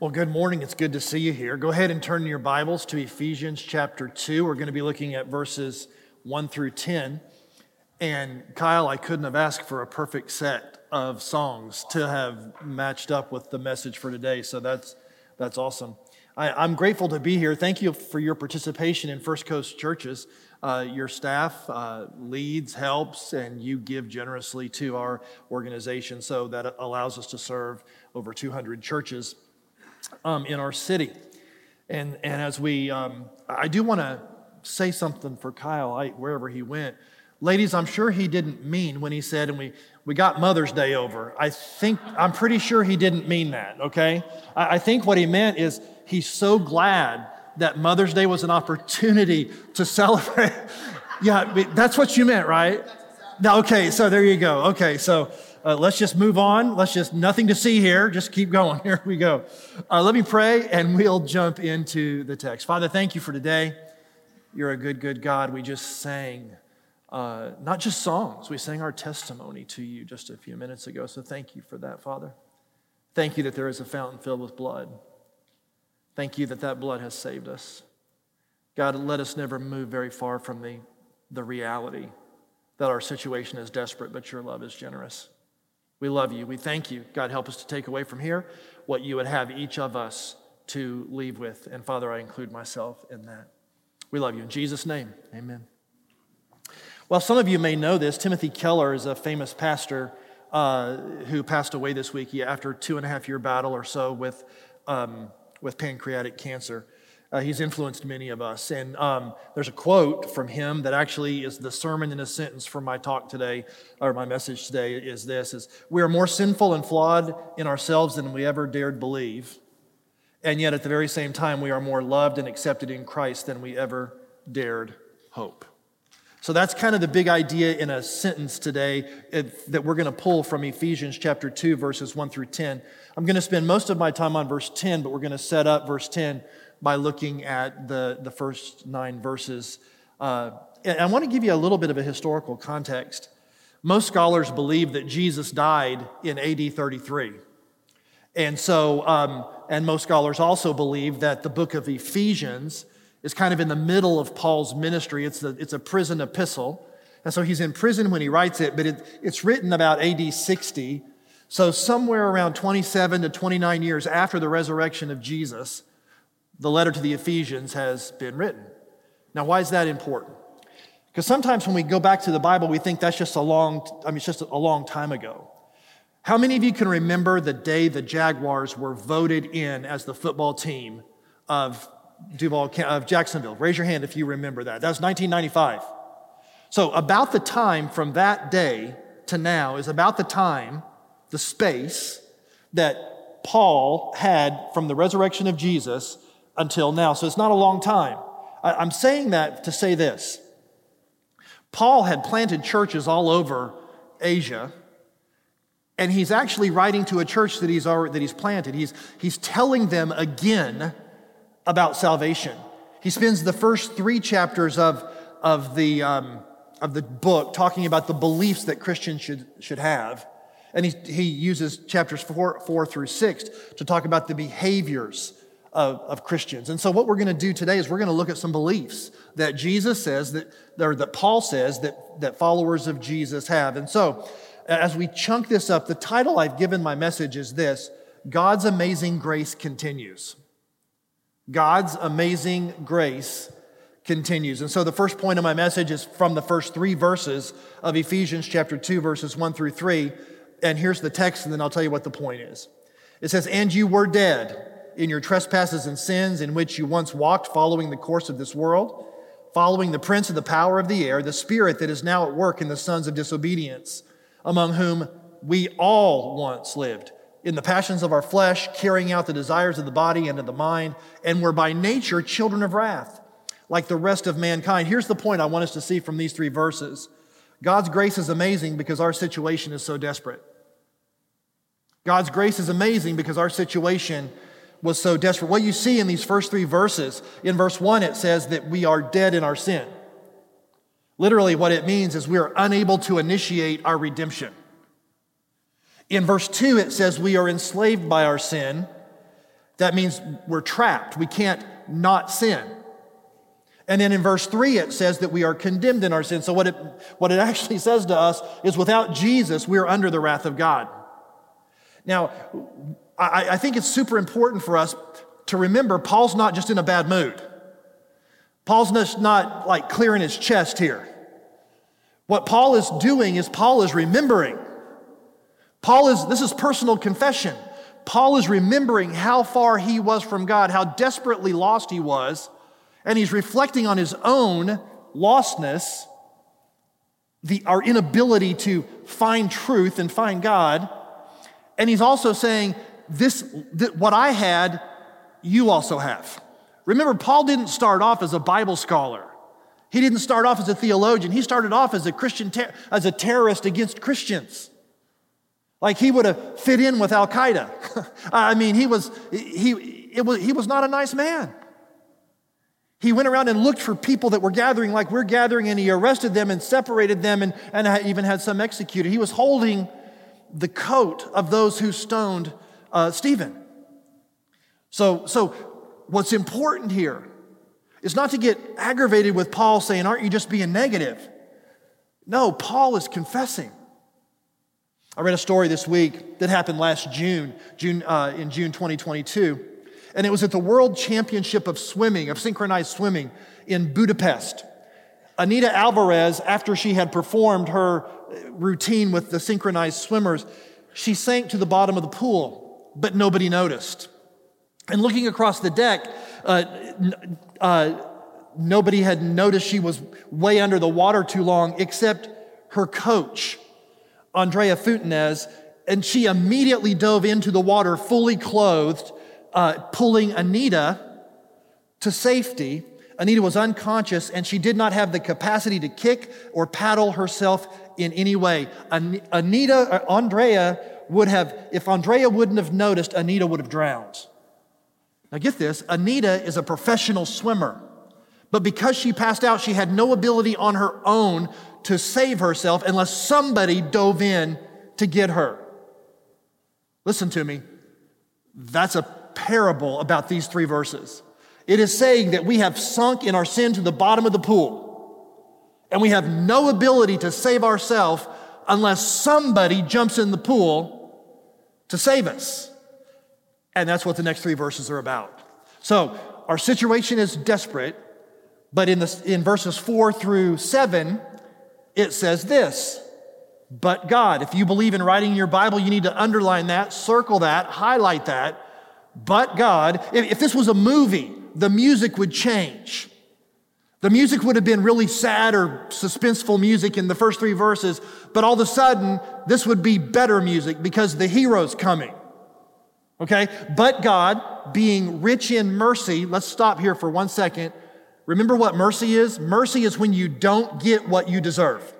Well, good morning. It's good to see you here. Go ahead and turn your Bibles to Ephesians chapter 2. We're going to be looking at verses 1 through 10. And Kyle, I couldn't have asked for a perfect set of songs to have matched up with the message for today. So that's, that's awesome. I, am grateful to be here. Thank you for your participation in First Coast churches. Uh, your staff uh, leads, helps, and you give generously to our organization. So that allows us to serve over 200 churches um, in our city. And, and as we, um, I do want to say something for Kyle, I, wherever he went. Ladies, I'm sure he didn't mean when he said, and we, we got Mother's Day over. I think, I'm pretty sure he didn't mean that, okay? I, I think what he meant is he's so glad that Mother's Day was an opportunity to celebrate. yeah, that's what you meant, right? Now, okay, so there you go. Okay, so uh, let's just move on. Let's just, nothing to see here. Just keep going. Here we go. Uh, let me pray and we'll jump into the text. Father, thank you for today. You're a good, good God. We just sang uh, not just songs, we sang our testimony to you just a few minutes ago. So thank you for that, Father. Thank you that there is a fountain filled with blood. Thank you that that blood has saved us. God, let us never move very far from the, the reality that our situation is desperate, but your love is generous. We love you. We thank you. God, help us to take away from here what you would have each of us to leave with. And Father, I include myself in that. We love you. In Jesus' name, amen. Well, some of you may know this. Timothy Keller is a famous pastor uh, who passed away this week after a two and a half year battle or so with, um, with pancreatic cancer. Uh, he's influenced many of us. And um, there's a quote from him that actually is the sermon in a sentence for my talk today, or my message today is this is we are more sinful and flawed in ourselves than we ever dared believe. And yet at the very same time, we are more loved and accepted in Christ than we ever dared hope. So that's kind of the big idea in a sentence today that we're going to pull from Ephesians chapter 2, verses 1 through 10. I'm going to spend most of my time on verse 10, but we're going to set up verse 10 by looking at the, the first nine verses. Uh, and I want to give you a little bit of a historical context. Most scholars believe that Jesus died in AD 33. And so, um, and most scholars also believe that the book of Ephesians is kind of in the middle of Paul's ministry. It's a, it's a prison epistle. And so he's in prison when he writes it, but it, it's written about AD 60. So, somewhere around 27 to 29 years after the resurrection of Jesus, the letter to the Ephesians has been written. Now, why is that important? Because sometimes when we go back to the Bible, we think that's just a long, I mean, it's just a long time ago. How many of you can remember the day the Jaguars were voted in as the football team of Duval, of Jacksonville? Raise your hand if you remember that. That was 1995. So, about the time from that day to now is about the time, the space that Paul had from the resurrection of Jesus until now. So it's not a long time. I'm saying that to say this Paul had planted churches all over Asia. And he's actually writing to a church that he's, already, that he's planted. He's, he's telling them again about salvation. He spends the first three chapters of, of, the, um, of the book talking about the beliefs that Christians should, should have. And he, he uses chapters four, four through six to talk about the behaviors of, of Christians. And so, what we're going to do today is we're going to look at some beliefs that Jesus says that, or that Paul says that, that followers of Jesus have. And so, as we chunk this up, the title I've given my message is this God's amazing grace continues. God's amazing grace continues. And so the first point of my message is from the first three verses of Ephesians chapter 2, verses 1 through 3. And here's the text, and then I'll tell you what the point is. It says, And you were dead in your trespasses and sins in which you once walked, following the course of this world, following the prince of the power of the air, the spirit that is now at work in the sons of disobedience, among whom we all once lived in the passions of our flesh, carrying out the desires of the body and of the mind, and were by nature children of wrath, like the rest of mankind. Here's the point I want us to see from these three verses God's grace is amazing because our situation is so desperate. God's grace is amazing because our situation was so desperate. What you see in these first three verses, in verse one, it says that we are dead in our sin. Literally, what it means is we are unable to initiate our redemption. In verse 2, it says we are enslaved by our sin. That means we're trapped. We can't not sin. And then in verse 3, it says that we are condemned in our sin. So, what it, what it actually says to us is without Jesus, we are under the wrath of God. Now, I, I think it's super important for us to remember Paul's not just in a bad mood. Paul's not like clearing his chest here. What Paul is doing is Paul is remembering. Paul is, this is personal confession. Paul is remembering how far he was from God, how desperately lost he was, and he's reflecting on his own lostness, the, our inability to find truth and find God. And he's also saying, this, th- what I had, you also have. Remember, Paul didn't start off as a Bible scholar. He didn't start off as a theologian. He started off as a Christian, ter- as a terrorist against Christians. Like he would have fit in with Al Qaeda. I mean, he was, he, it was, he was not a nice man. He went around and looked for people that were gathering like we're gathering, and he arrested them and separated them and, and even had some executed. He was holding the coat of those who stoned uh, Stephen. So, so, what's important here is not to get aggravated with Paul saying, Aren't you just being negative? No, Paul is confessing. I read a story this week that happened last June, June uh, in June 2022, and it was at the World Championship of Swimming, of synchronized swimming in Budapest. Anita Alvarez, after she had performed her routine with the synchronized swimmers, she sank to the bottom of the pool, but nobody noticed. And looking across the deck, uh, uh, nobody had noticed she was way under the water too long except her coach Andrea Fuentes, and she immediately dove into the water fully clothed, uh, pulling Anita to safety. Anita was unconscious and she did not have the capacity to kick or paddle herself in any way. An- Anita, uh, Andrea would have, if Andrea wouldn't have noticed, Anita would have drowned. Now get this Anita is a professional swimmer, but because she passed out, she had no ability on her own to save herself unless somebody dove in to get her. Listen to me. That's a parable about these three verses. It is saying that we have sunk in our sin to the bottom of the pool, and we have no ability to save ourselves unless somebody jumps in the pool to save us. And that's what the next three verses are about. So, our situation is desperate, but in, the, in verses four through seven, it says this but God. If you believe in writing your Bible, you need to underline that, circle that, highlight that. But God. If this was a movie, the music would change. The music would have been really sad or suspenseful music in the first three verses, but all of a sudden, this would be better music because the hero's coming. Okay? But God, being rich in mercy, let's stop here for one second. Remember what mercy is? Mercy is when you don't get what you deserve.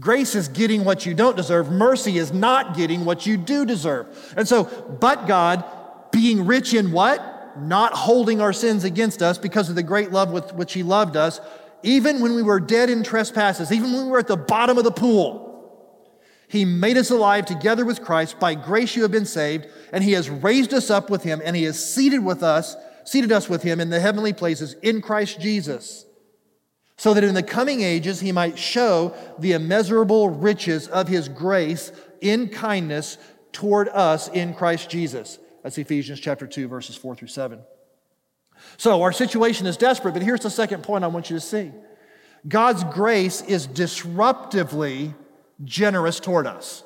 Grace is getting what you don't deserve. Mercy is not getting what you do deserve. And so, but God, being rich in what? Not holding our sins against us because of the great love with which He loved us, even when we were dead in trespasses, even when we were at the bottom of the pool. He made us alive together with Christ. By grace you have been saved, and He has raised us up with Him, and He has seated with us seated us with him in the heavenly places in Christ Jesus, so that in the coming ages he might show the immeasurable riches of his grace in kindness toward us in Christ Jesus. That's Ephesians chapter 2, verses 4 through 7. So our situation is desperate, but here's the second point I want you to see God's grace is disruptively generous toward us.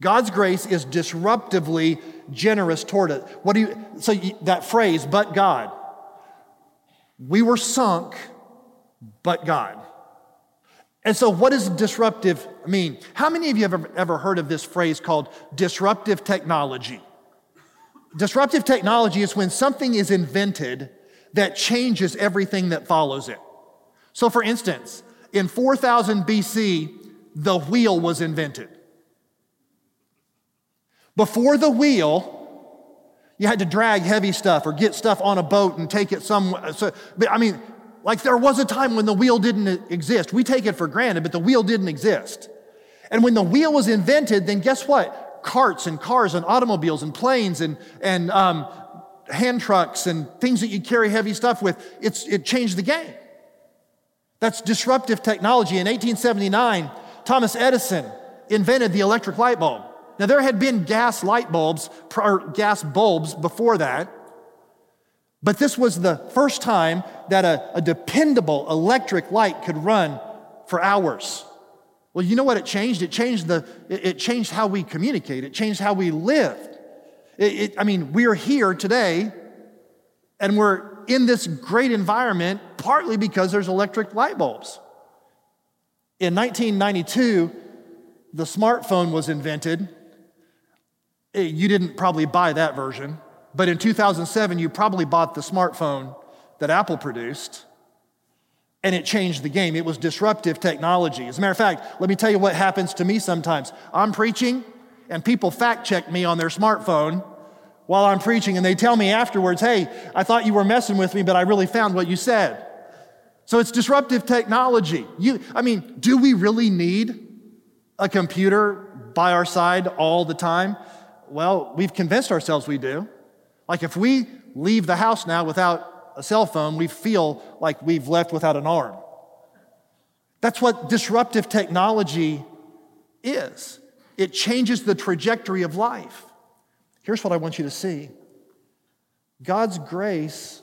God's grace is disruptively generous toward it. What do you, so you, that phrase, but God. We were sunk, but God. And so, what does disruptive mean? How many of you have ever, ever heard of this phrase called disruptive technology? Disruptive technology is when something is invented that changes everything that follows it. So, for instance, in 4000 BC, the wheel was invented. Before the wheel, you had to drag heavy stuff or get stuff on a boat and take it somewhere. So, I mean, like there was a time when the wheel didn't exist. We take it for granted, but the wheel didn't exist. And when the wheel was invented, then guess what? Carts and cars and automobiles and planes and, and um, hand trucks and things that you carry heavy stuff with. It's, it changed the game. That's disruptive technology. In 1879, Thomas Edison invented the electric light bulb. Now, there had been gas light bulbs, or gas bulbs before that, but this was the first time that a, a dependable electric light could run for hours. Well, you know what it changed? It changed, the, it changed how we communicate, it changed how we lived. It, it, I mean, we're here today and we're in this great environment partly because there's electric light bulbs. In 1992, the smartphone was invented. Eh, you didn't probably buy that version, but in 2007, you probably bought the smartphone that Apple produced, and it changed the game. It was disruptive technology. As a matter of fact, let me tell you what happens to me sometimes. I'm preaching, and people fact check me on their smartphone while I'm preaching, and they tell me afterwards, hey, I thought you were messing with me, but I really found what you said. So it's disruptive technology. You, I mean, do we really need a computer by our side all the time? Well, we've convinced ourselves we do. Like if we leave the house now without a cell phone, we feel like we've left without an arm. That's what disruptive technology is. It changes the trajectory of life. Here's what I want you to see God's grace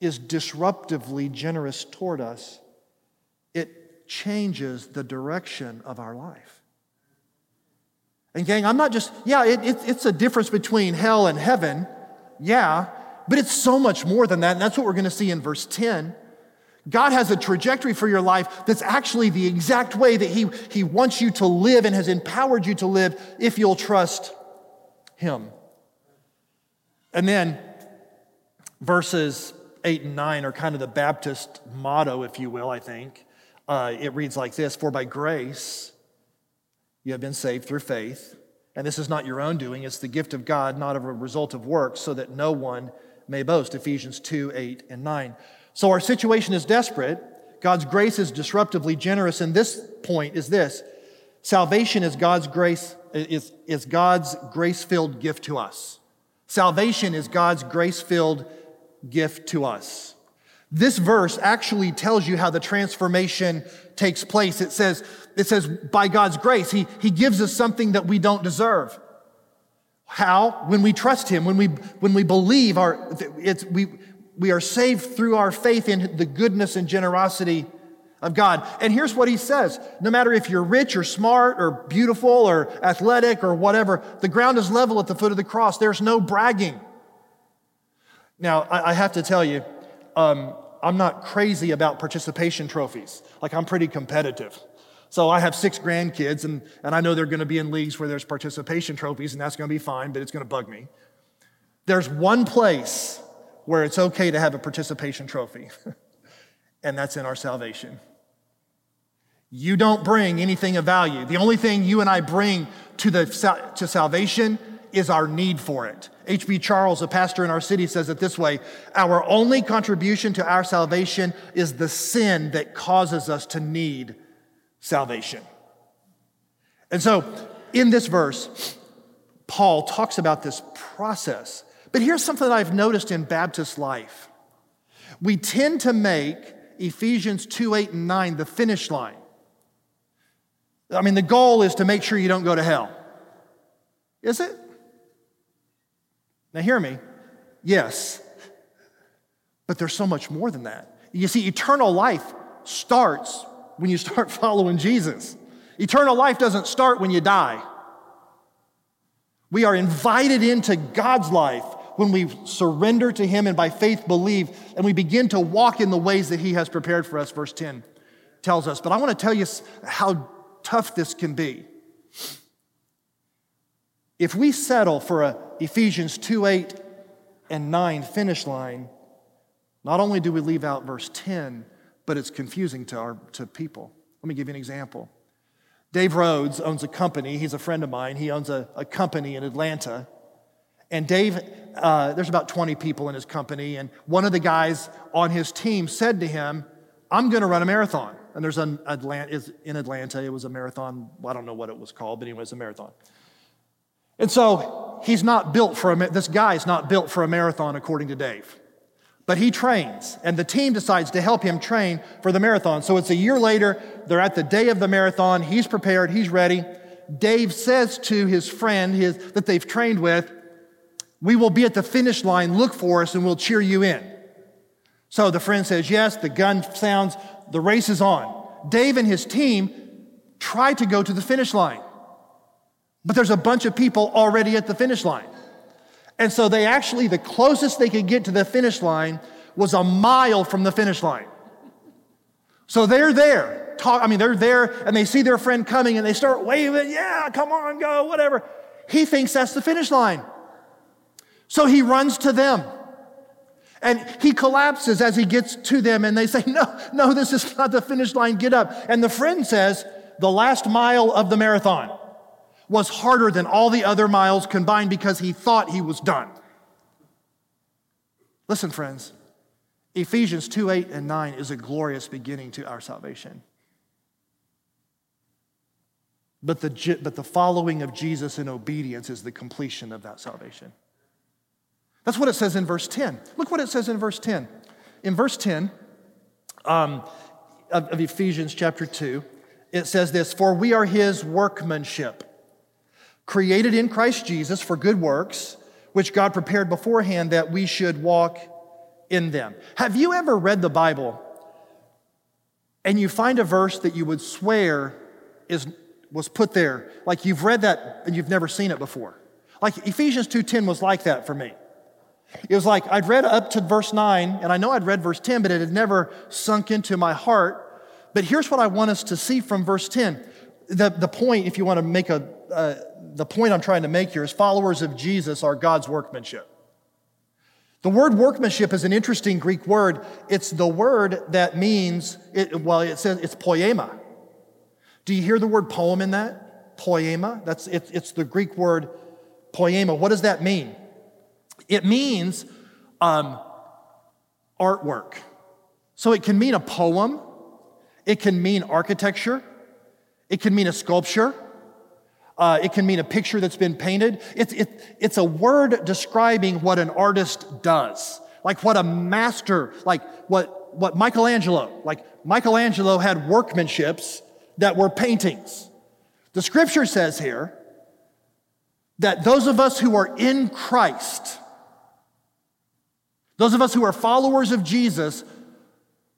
is disruptively generous toward us, it changes the direction of our life. And, gang, I'm not just, yeah, it, it, it's a difference between hell and heaven. Yeah, but it's so much more than that. And that's what we're going to see in verse 10. God has a trajectory for your life that's actually the exact way that he, he wants you to live and has empowered you to live if you'll trust Him. And then verses 8 and 9 are kind of the Baptist motto, if you will, I think. Uh, it reads like this For by grace, you have been saved through faith. And this is not your own doing, it's the gift of God, not of a result of works, so that no one may boast. Ephesians 2 8 and 9. So our situation is desperate. God's grace is disruptively generous. And this point is this salvation is God's grace, is, is God's grace filled gift to us. Salvation is God's grace filled gift to us. This verse actually tells you how the transformation takes place. It says, it says, by God's grace, he, he gives us something that we don't deserve. How? When we trust Him, when we, when we believe our, it's, we, we are saved through our faith in the goodness and generosity of God. And here's what He says no matter if you're rich or smart or beautiful or athletic or whatever, the ground is level at the foot of the cross. There's no bragging. Now, I, I have to tell you, um, I'm not crazy about participation trophies. Like, I'm pretty competitive. So I have six grandkids, and, and I know they're going to be in leagues where there's participation trophies, and that's going to be fine, but it's going to bug me. There's one place where it's okay to have a participation trophy, and that's in our salvation. You don't bring anything of value. The only thing you and I bring to, the, to salvation is our need for it. H.B. Charles, a pastor in our city, says it this way Our only contribution to our salvation is the sin that causes us to need salvation. And so, in this verse, Paul talks about this process. But here's something that I've noticed in Baptist life we tend to make Ephesians 2 8 and 9 the finish line. I mean, the goal is to make sure you don't go to hell. Is it? Now, hear me. Yes. But there's so much more than that. You see, eternal life starts when you start following Jesus. Eternal life doesn't start when you die. We are invited into God's life when we surrender to Him and by faith believe, and we begin to walk in the ways that He has prepared for us, verse 10 tells us. But I want to tell you how tough this can be. If we settle for a Ephesians 2 8 and 9 finish line, not only do we leave out verse 10, but it's confusing to, our, to people. Let me give you an example. Dave Rhodes owns a company. He's a friend of mine. He owns a, a company in Atlanta. And Dave, uh, there's about 20 people in his company. And one of the guys on his team said to him, I'm going to run a marathon. And there's an Atlanta, is in Atlanta, it was a marathon. I don't know what it was called, but anyway, it's a marathon. And so he's not built for a, this guy's not built for a marathon, according to Dave. But he trains, and the team decides to help him train for the marathon. So it's a year later, they're at the day of the marathon, he's prepared, he's ready. Dave says to his friend his, that they've trained with, We will be at the finish line, look for us, and we'll cheer you in. So the friend says, Yes, the gun sounds, the race is on. Dave and his team try to go to the finish line, but there's a bunch of people already at the finish line. And so they actually, the closest they could get to the finish line was a mile from the finish line. So they're there. Talk, I mean, they're there and they see their friend coming and they start waving, yeah, come on, go, whatever. He thinks that's the finish line. So he runs to them. And he collapses as he gets to them and they say, no, no, this is not the finish line, get up. And the friend says, the last mile of the marathon was harder than all the other miles combined because he thought he was done. Listen, friends, Ephesians 2 8 and 9 is a glorious beginning to our salvation. But the, but the following of Jesus in obedience is the completion of that salvation. That's what it says in verse 10. Look what it says in verse 10. In verse 10 um, of, of Ephesians chapter 2, it says this For we are his workmanship created in Christ Jesus for good works, which God prepared beforehand that we should walk in them. Have you ever read the Bible and you find a verse that you would swear is, was put there, like you've read that and you've never seen it before? Like Ephesians 2:10 was like that for me. It was like I'd read up to verse 9, and I know I'd read verse 10, but it had never sunk into my heart. But here's what I want us to see from verse 10. The, the point, if you want to make a, uh, the point I'm trying to make here is followers of Jesus are God's workmanship. The word workmanship is an interesting Greek word. It's the word that means, it, well, it says it's poema. Do you hear the word poem in that? Poema? That's, it, it's the Greek word poema. What does that mean? It means um, artwork. So it can mean a poem, it can mean architecture, it can mean a sculpture, uh, it can mean a picture that's been painted. It's, it, it's a word describing what an artist does, like what a master, like what, what Michelangelo, like Michelangelo had workmanships that were paintings. The scripture says here that those of us who are in Christ, those of us who are followers of Jesus,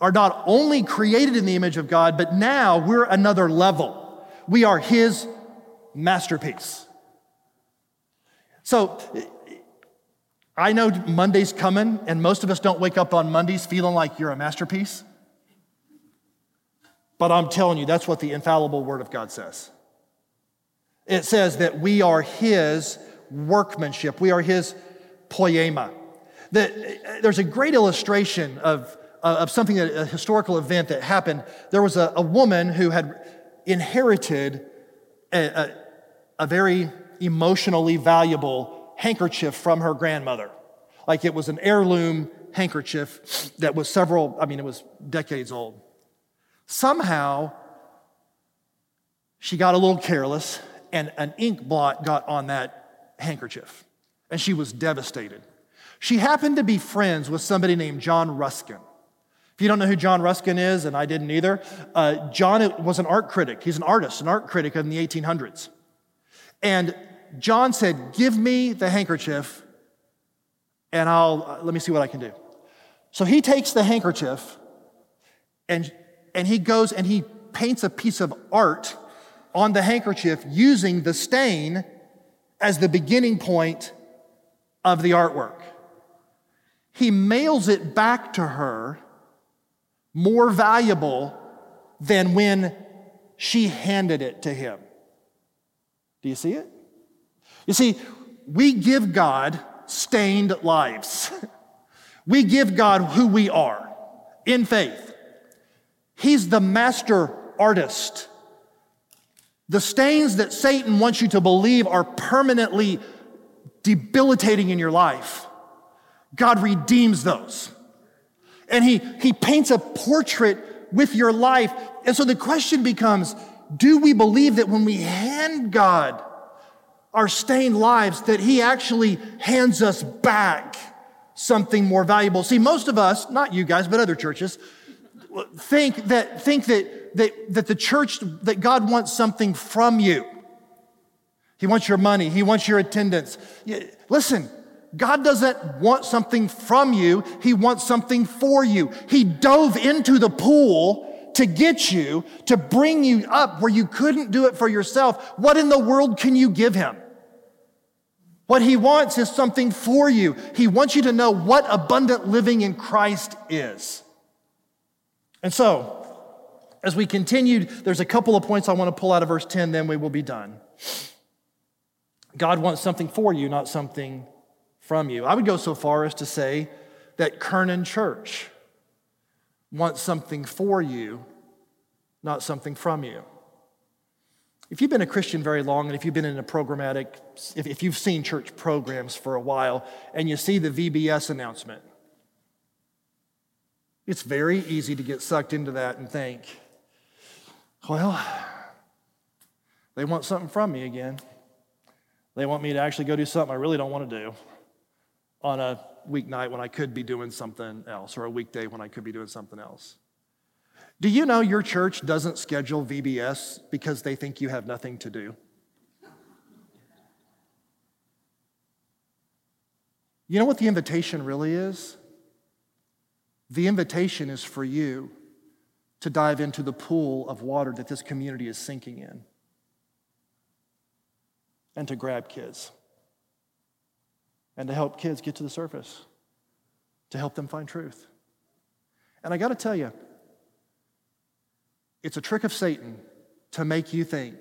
are not only created in the image of God, but now we're another level. We are His masterpiece. So I know Monday's coming, and most of us don't wake up on Mondays feeling like you're a masterpiece. But I'm telling you, that's what the infallible Word of God says. It says that we are His workmanship, we are His poema. That, uh, there's a great illustration of, uh, of something, a historical event that happened. There was a, a woman who had inherited a, a, a very emotionally valuable handkerchief from her grandmother. Like it was an heirloom handkerchief that was several, I mean, it was decades old. Somehow, she got a little careless and an ink blot got on that handkerchief, and she was devastated. She happened to be friends with somebody named John Ruskin. If you don't know who John Ruskin is, and I didn't either, uh, John was an art critic. He's an artist, an art critic in the 1800s. And John said, Give me the handkerchief and I'll uh, let me see what I can do. So he takes the handkerchief and, and he goes and he paints a piece of art on the handkerchief using the stain as the beginning point of the artwork. He mails it back to her more valuable than when she handed it to him. Do you see it? You see, we give God stained lives. we give God who we are in faith. He's the master artist. The stains that Satan wants you to believe are permanently debilitating in your life, God redeems those. And he, he paints a portrait with your life. And so the question becomes do we believe that when we hand God our stained lives that He actually hands us back something more valuable. See, most of us, not you guys, but other churches, think that, think that, that, that the church, that God wants something from you. He wants your money. He wants your attendance. Listen, God doesn't want something from you. He wants something for you. He dove into the pool to get you, to bring you up where you couldn't do it for yourself. What in the world can you give him? What he wants is something for you. He wants you to know what abundant living in Christ is. And so, as we continued, there's a couple of points I want to pull out of verse 10, then we will be done. God wants something for you, not something from you. I would go so far as to say that Kernan Church wants something for you, not something from you. If you've been a Christian very long and if you've been in a programmatic, if, if you've seen church programs for a while and you see the VBS announcement, it's very easy to get sucked into that and think, well, they want something from me again. They want me to actually go do something I really don't want to do on a weeknight when I could be doing something else, or a weekday when I could be doing something else. Do you know your church doesn't schedule VBS because they think you have nothing to do? You know what the invitation really is? The invitation is for you to dive into the pool of water that this community is sinking in and to grab kids and to help kids get to the surface, to help them find truth. And I got to tell you, it's a trick of Satan to make you think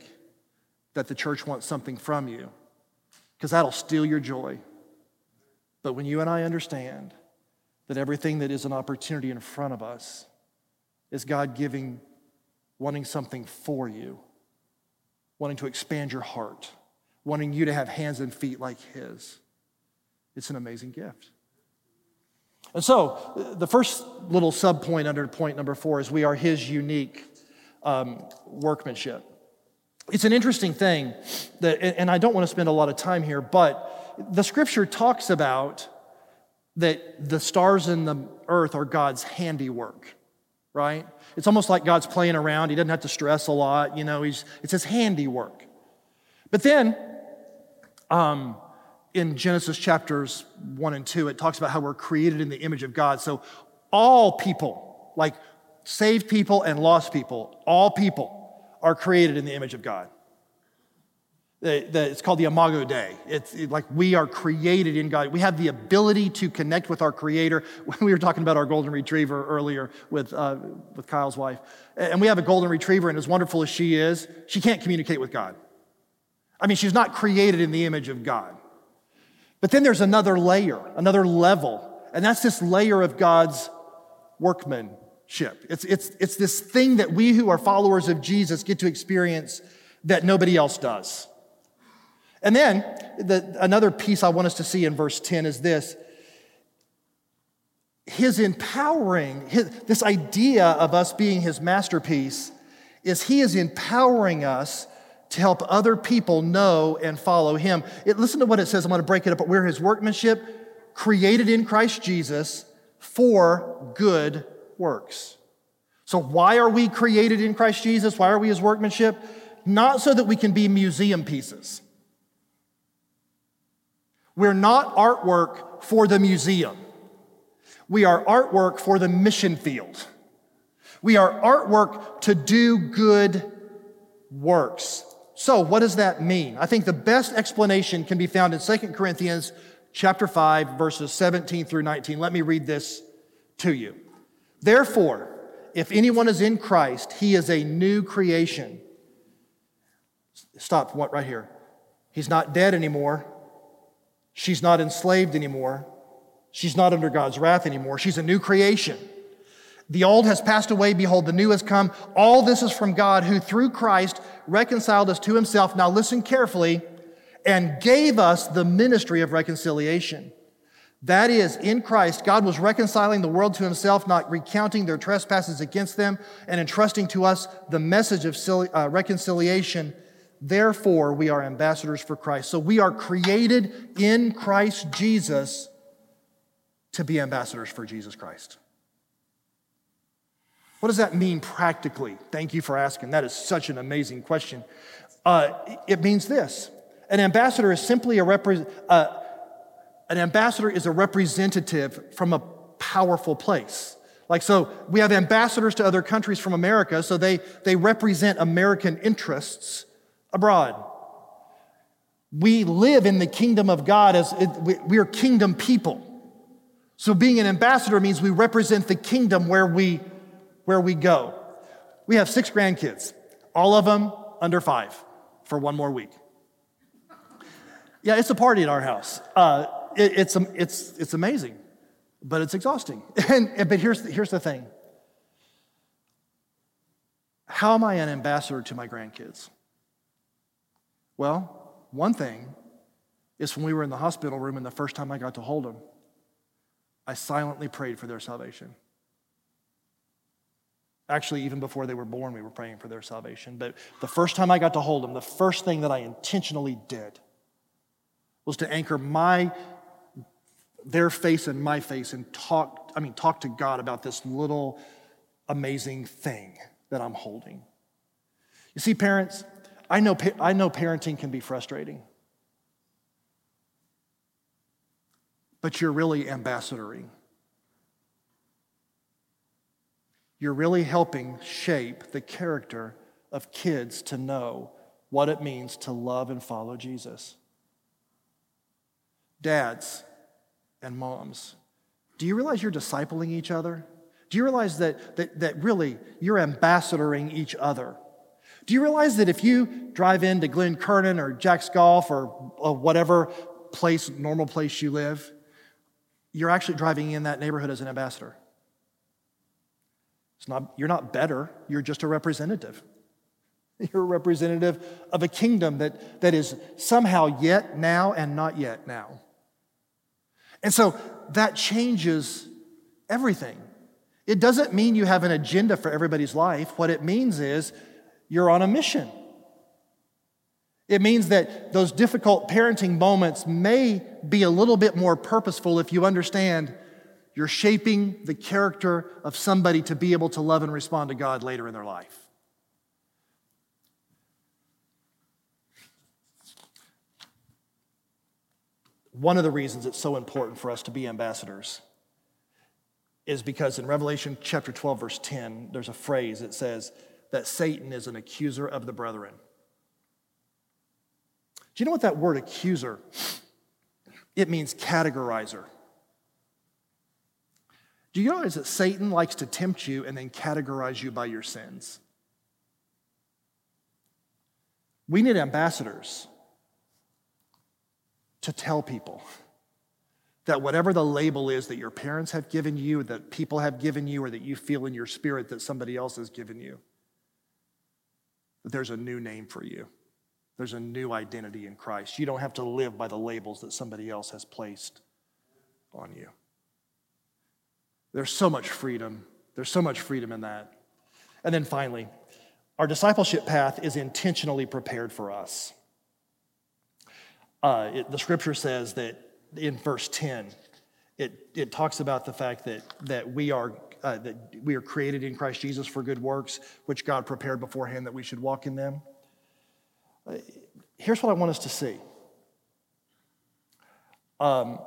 that the church wants something from you because that'll steal your joy. But when you and I understand that everything that is an opportunity in front of us is God giving, wanting something for you, wanting to expand your heart, wanting you to have hands and feet like His. It's an amazing gift. And so, the first little sub point under point number four is we are His unique um, workmanship. It's an interesting thing that, and I don't want to spend a lot of time here, but the scripture talks about that the stars in the earth are God's handiwork, right? It's almost like God's playing around. He doesn't have to stress a lot, you know, he's, it's his handiwork. But then, um, in Genesis chapters 1 and 2, it talks about how we're created in the image of God. So, all people, like saved people and lost people, all people are created in the image of God. It's called the Imago Dei. It's like we are created in God. We have the ability to connect with our Creator. We were talking about our golden retriever earlier with, uh, with Kyle's wife. And we have a golden retriever, and as wonderful as she is, she can't communicate with God. I mean, she's not created in the image of God. But then there's another layer, another level, and that's this layer of God's workmanship. It's, it's, it's this thing that we who are followers of Jesus get to experience that nobody else does. And then the, another piece I want us to see in verse 10 is this his empowering, his, this idea of us being his masterpiece is he is empowering us to help other people know and follow him. It, listen to what it says. I'm going to break it up, but we're his workmanship, created in Christ Jesus for good works. So, why are we created in Christ Jesus? Why are we his workmanship? Not so that we can be museum pieces. We're not artwork for the museum. We are artwork for the mission field. We are artwork to do good works. So, what does that mean? I think the best explanation can be found in 2 Corinthians chapter 5 verses 17 through 19. Let me read this to you. Therefore, if anyone is in Christ, he is a new creation. Stop what right here. He's not dead anymore. She's not enslaved anymore. She's not under God's wrath anymore. She's a new creation. The old has passed away. Behold, the new has come. All this is from God, who through Christ reconciled us to himself. Now listen carefully and gave us the ministry of reconciliation. That is, in Christ, God was reconciling the world to himself, not recounting their trespasses against them, and entrusting to us the message of uh, reconciliation. Therefore, we are ambassadors for Christ. So we are created in Christ Jesus to be ambassadors for Jesus Christ. What does that mean practically? Thank you for asking. That is such an amazing question. Uh, it means this an ambassador is simply a repre- uh, an ambassador is a representative from a powerful place. Like, so we have ambassadors to other countries from America, so they, they represent American interests abroad. We live in the kingdom of God as it, we, we are kingdom people. So being an ambassador means we represent the kingdom where we, where we go. We have six grandkids, all of them under five for one more week. Yeah, it's a party at our house. Uh, it, it's, it's, it's amazing but it's exhausting. And, but here's, here's the thing How am I an ambassador to my grandkids? Well, one thing is when we were in the hospital room and the first time I got to hold them, I silently prayed for their salvation. Actually, even before they were born, we were praying for their salvation. But the first time I got to hold them, the first thing that I intentionally did was to anchor my their face and my face and talk, I mean, talk to God about this little amazing thing that I'm holding. You see, parents, I know, I know parenting can be frustrating, but you're really ambassadoring. You're really helping shape the character of kids to know what it means to love and follow Jesus. Dads, and moms. Do you realize you're discipling each other? Do you realize that, that, that really you're ambassadoring each other? Do you realize that if you drive into Glen Kernan or Jack's Golf or, or whatever place, normal place you live, you're actually driving in that neighborhood as an ambassador? It's not, you're not better, you're just a representative. You're a representative of a kingdom that, that is somehow yet now and not yet now. And so that changes everything. It doesn't mean you have an agenda for everybody's life. What it means is you're on a mission. It means that those difficult parenting moments may be a little bit more purposeful if you understand you're shaping the character of somebody to be able to love and respond to God later in their life. One of the reasons it's so important for us to be ambassadors is because in Revelation chapter 12, verse 10, there's a phrase that says that Satan is an accuser of the brethren. Do you know what that word accuser? It means categorizer. Do you realize that Satan likes to tempt you and then categorize you by your sins? We need ambassadors to tell people that whatever the label is that your parents have given you, that people have given you, or that you feel in your spirit that somebody else has given you, that there's a new name for you. There's a new identity in Christ. You don't have to live by the labels that somebody else has placed on you. There's so much freedom. There's so much freedom in that. And then finally, our discipleship path is intentionally prepared for us. Uh, it, the scripture says that in verse 10, it, it talks about the fact that, that, we are, uh, that we are created in Christ Jesus for good works, which God prepared beforehand that we should walk in them. Uh, here's what I want us to see. Um,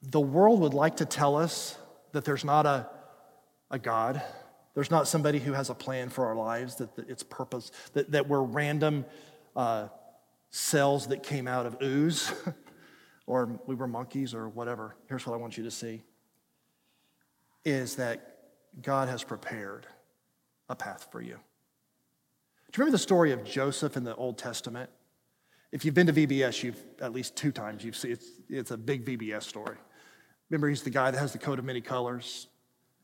the world would like to tell us that there's not a, a God, there's not somebody who has a plan for our lives, that, that it's purpose, that, that we're random uh, cells that came out of ooze, or we were monkeys, or whatever. Here's what I want you to see is that God has prepared a path for you. Do you remember the story of Joseph in the Old Testament? If you've been to VBS, you've at least two times you've seen it's, it's a big VBS story. Remember, he's the guy that has the coat of many colors,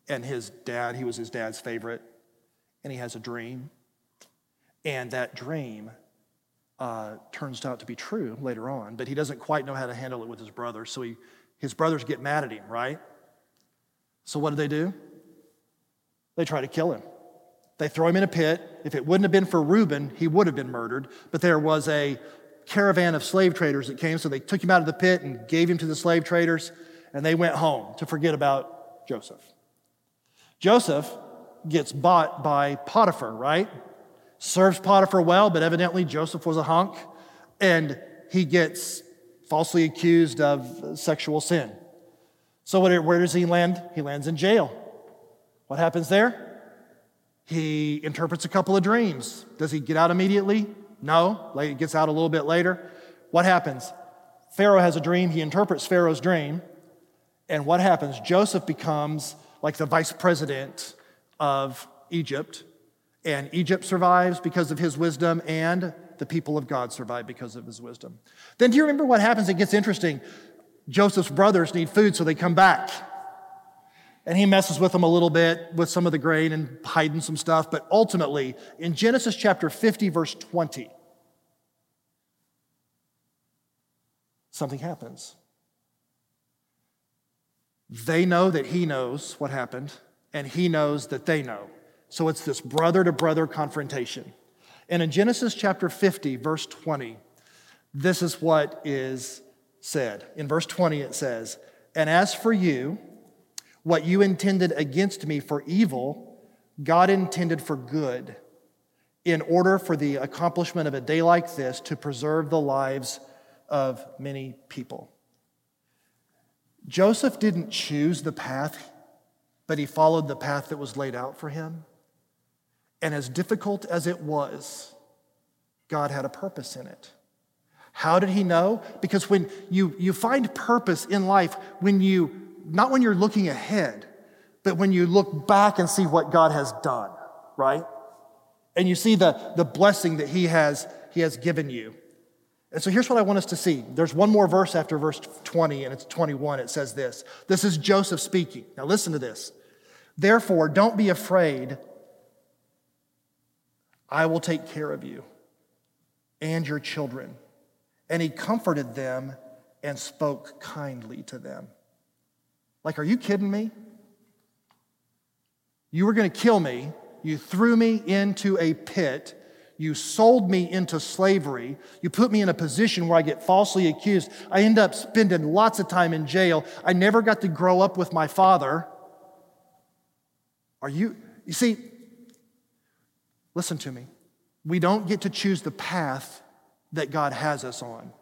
and his dad, he was his dad's favorite, and he has a dream. And that dream uh, turns out to be true later on, but he doesn't quite know how to handle it with his brothers. So he, his brothers get mad at him, right? So what do they do? They try to kill him. They throw him in a pit. If it wouldn't have been for Reuben, he would have been murdered. But there was a caravan of slave traders that came, so they took him out of the pit and gave him to the slave traders, and they went home to forget about Joseph. Joseph gets bought by Potiphar, right? Serves Potiphar well, but evidently Joseph was a hunk, and he gets falsely accused of sexual sin. So, where does he land? He lands in jail. What happens there? He interprets a couple of dreams. Does he get out immediately? No. He gets out a little bit later. What happens? Pharaoh has a dream. He interprets Pharaoh's dream. And what happens? Joseph becomes like the vice president of Egypt. And Egypt survives because of his wisdom, and the people of God survive because of his wisdom. Then, do you remember what happens? It gets interesting. Joseph's brothers need food, so they come back. And he messes with them a little bit with some of the grain and hiding some stuff. But ultimately, in Genesis chapter 50, verse 20, something happens. They know that he knows what happened, and he knows that they know. So it's this brother to brother confrontation. And in Genesis chapter 50, verse 20, this is what is said. In verse 20, it says, And as for you, what you intended against me for evil, God intended for good, in order for the accomplishment of a day like this to preserve the lives of many people. Joseph didn't choose the path, but he followed the path that was laid out for him. And as difficult as it was, God had a purpose in it. How did he know? Because when you, you find purpose in life, when you not when you're looking ahead, but when you look back and see what God has done, right? And you see the, the blessing that he has, he has given you. And so here's what I want us to see. There's one more verse after verse 20, and it's 21. It says this This is Joseph speaking. Now listen to this. Therefore, don't be afraid. I will take care of you and your children. And he comforted them and spoke kindly to them. Like, are you kidding me? You were going to kill me. You threw me into a pit. You sold me into slavery. You put me in a position where I get falsely accused. I end up spending lots of time in jail. I never got to grow up with my father. Are you, you see, listen to me. We don't get to choose the path that God has us on.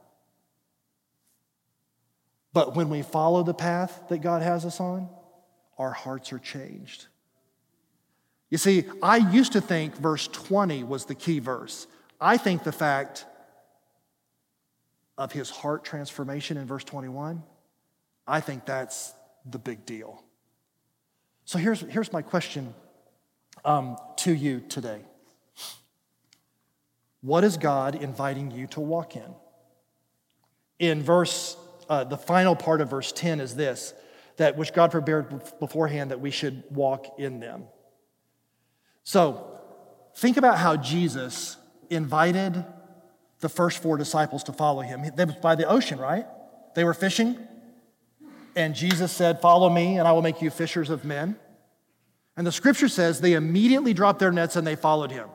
But when we follow the path that God has us on, our hearts are changed. You see, I used to think verse 20 was the key verse. I think the fact of his heart transformation in verse 21, I think that's the big deal. So here's, here's my question um, to you today What is God inviting you to walk in? In verse uh, the final part of verse 10 is this that which God prepared beforehand that we should walk in them. So, think about how Jesus invited the first four disciples to follow him. They was by the ocean, right? They were fishing, and Jesus said, Follow me, and I will make you fishers of men. And the scripture says they immediately dropped their nets and they followed him.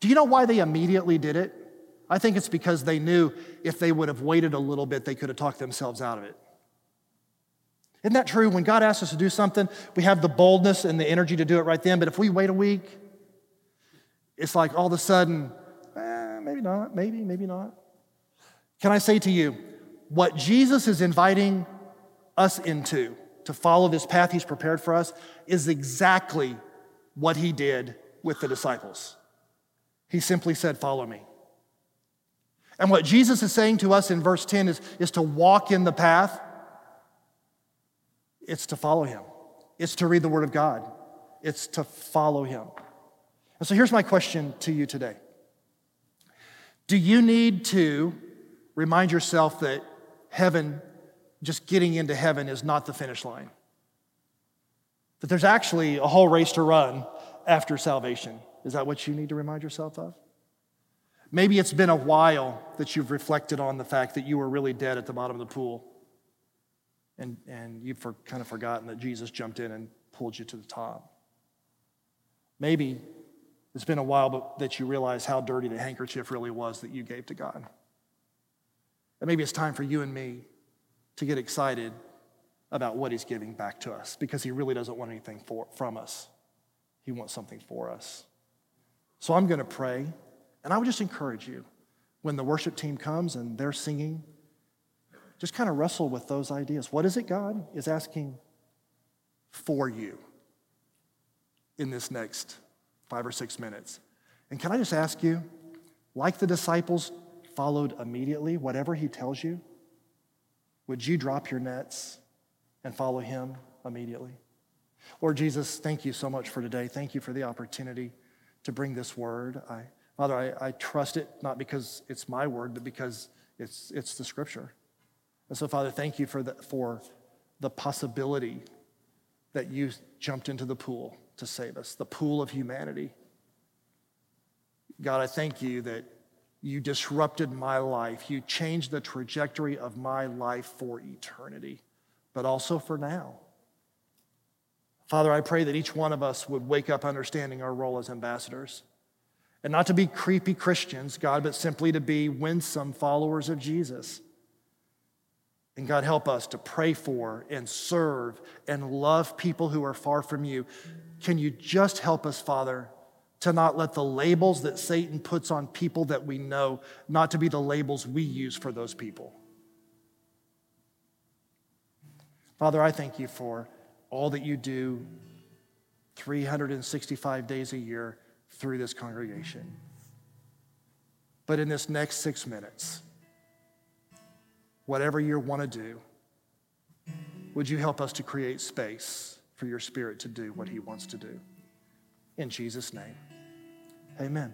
Do you know why they immediately did it? I think it's because they knew if they would have waited a little bit, they could have talked themselves out of it. Isn't that true? When God asks us to do something, we have the boldness and the energy to do it right then. But if we wait a week, it's like all of a sudden, eh, maybe not, maybe, maybe not. Can I say to you, what Jesus is inviting us into to follow this path he's prepared for us is exactly what he did with the disciples. He simply said, Follow me. And what Jesus is saying to us in verse 10 is, is to walk in the path, it's to follow him, it's to read the Word of God, it's to follow him. And so here's my question to you today Do you need to remind yourself that heaven, just getting into heaven, is not the finish line? That there's actually a whole race to run after salvation. Is that what you need to remind yourself of? Maybe it's been a while that you've reflected on the fact that you were really dead at the bottom of the pool. And, and you've for, kind of forgotten that Jesus jumped in and pulled you to the top. Maybe It's been a while but that you realize how dirty the handkerchief really was that you gave to God. And maybe it's time for you and me to get excited about what He's giving back to us because He really doesn't want anything for, from us. He wants something for us. So I'm going to pray, and I would just encourage you when the worship team comes and they're singing, just kind of wrestle with those ideas. What is it God is asking for you in this next five or six minutes? And can I just ask you, like the disciples followed immediately, whatever he tells you, would you drop your nets and follow him immediately? Lord Jesus, thank you so much for today. Thank you for the opportunity to bring this word. I, Father, I, I trust it not because it's my word, but because it's, it's the scripture. And so, Father, thank you for the, for the possibility that you jumped into the pool to save us, the pool of humanity. God, I thank you that you disrupted my life. You changed the trajectory of my life for eternity, but also for now. Father, I pray that each one of us would wake up understanding our role as ambassadors. And not to be creepy Christians, God, but simply to be winsome followers of Jesus. And God, help us to pray for and serve and love people who are far from you. Can you just help us, Father, to not let the labels that Satan puts on people that we know, not to be the labels we use for those people? Father, I thank you for all that you do 365 days a year through this congregation. But in this next six minutes, whatever you want to do, would you help us to create space for your spirit to do what he wants to do? In Jesus' name, amen.